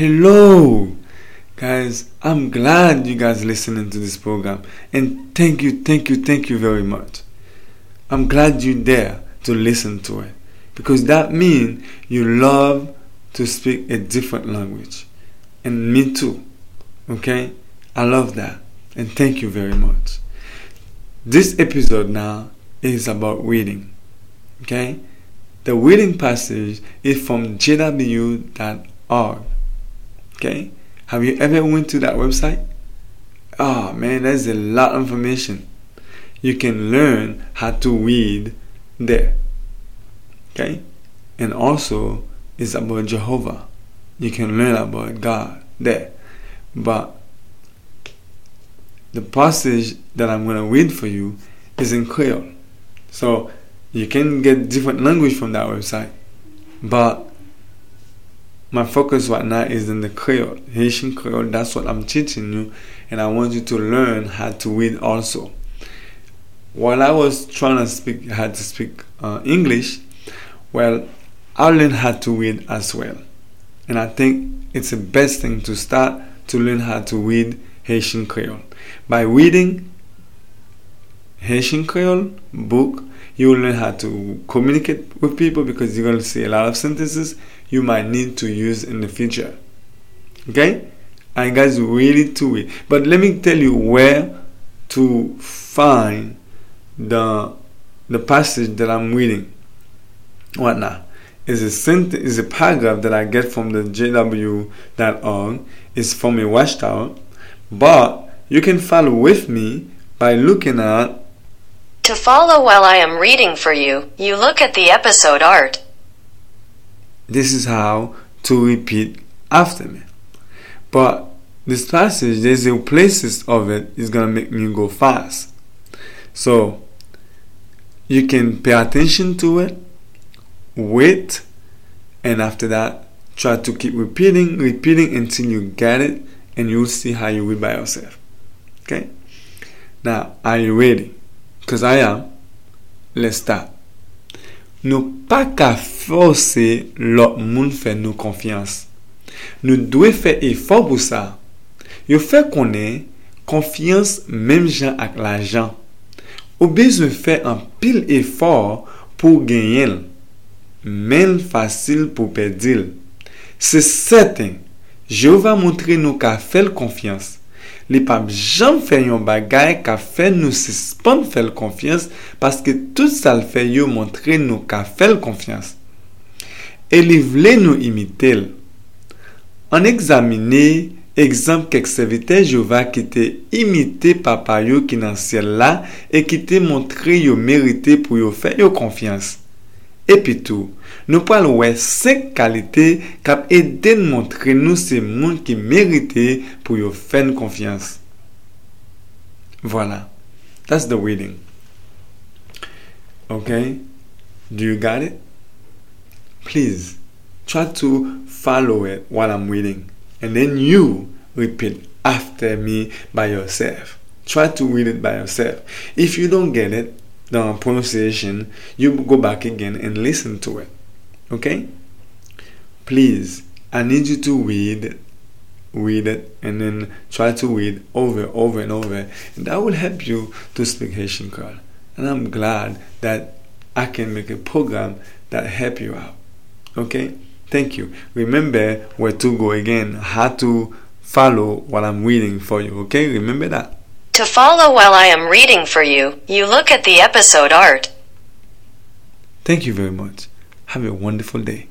Hello, guys. I'm glad you guys listening to this program, and thank you, thank you, thank you very much. I'm glad you're there to listen to it because that means you love to speak a different language, and me too. Okay, I love that, and thank you very much. This episode now is about reading. Okay, the reading passage is from jw.org. Okay? Have you ever went to that website? Oh man, there's a lot of information. You can learn how to read there. Okay? And also it's about Jehovah. You can learn about God there. But the passage that I'm going to read for you is in Creole. So you can get different language from that website. But my focus right now is in the Creole, Haitian Creole. That's what I'm teaching you, and I want you to learn how to read also. While I was trying to speak, how to speak uh, English, well, I learned how to read as well, and I think it's the best thing to start to learn how to read Haitian Creole by reading Haitian Creole book. You will learn how to communicate with people because you're going to see a lot of sentences you might need to use in the future. Okay? And guys, really to it. But let me tell you where to find the the passage that I'm reading. What now? Is a sent is a paragraph that I get from the jw.org. It's from a watchtower. But you can follow with me by looking at To follow while I am reading for you, you look at the episode art. this is how to repeat after me. But this passage, there's a places of it is gonna make me go fast. So you can pay attention to it, wait, and after that, try to keep repeating, repeating until you get it, and you'll see how you read by yourself. Okay? Now, are you ready? Because I am. Let's start. Nou pa ka force lò moun fè nou konfians. Nou dwe fè efor pou sa. Yo fè konen konfians mèm jan ak la jan. Ou bezwe fè an pil efor pou genyen. Men fasil pou pedil. Se seten, Jehova montre nou ka fèl konfians. Li pap jam fè yon bagay ka fè nou sispon fèl konfians paske tout sal fè yo montre nou ka fèl konfians. E li vle nou imitel. An examine, ekzamp kek servite Jehova ki te imite papa yo ki nan siel la e ki te montre yo merite pou yo fè yo konfians. Epi tou, nou pal wè sek kalite kap eden montre nou se moun ki merite pou yo fèn konfians. Voilà. That's the reading. Okay? Do you got it? Please, try to follow it while I'm reading. And then you repeat after me by yourself. Try to read it by yourself. If you don't get it, the pronunciation, you go back again and listen to it. Okay? Please, I need you to read read it and then try to read over over and over and that will help you to speak Haitian Creole. And I'm glad that I can make a program that help you out. Okay? Thank you. Remember where to go again, how to follow what I'm reading for you. Okay? Remember that. To follow while I am reading for you, you look at the episode art. Thank you very much. Have a wonderful day.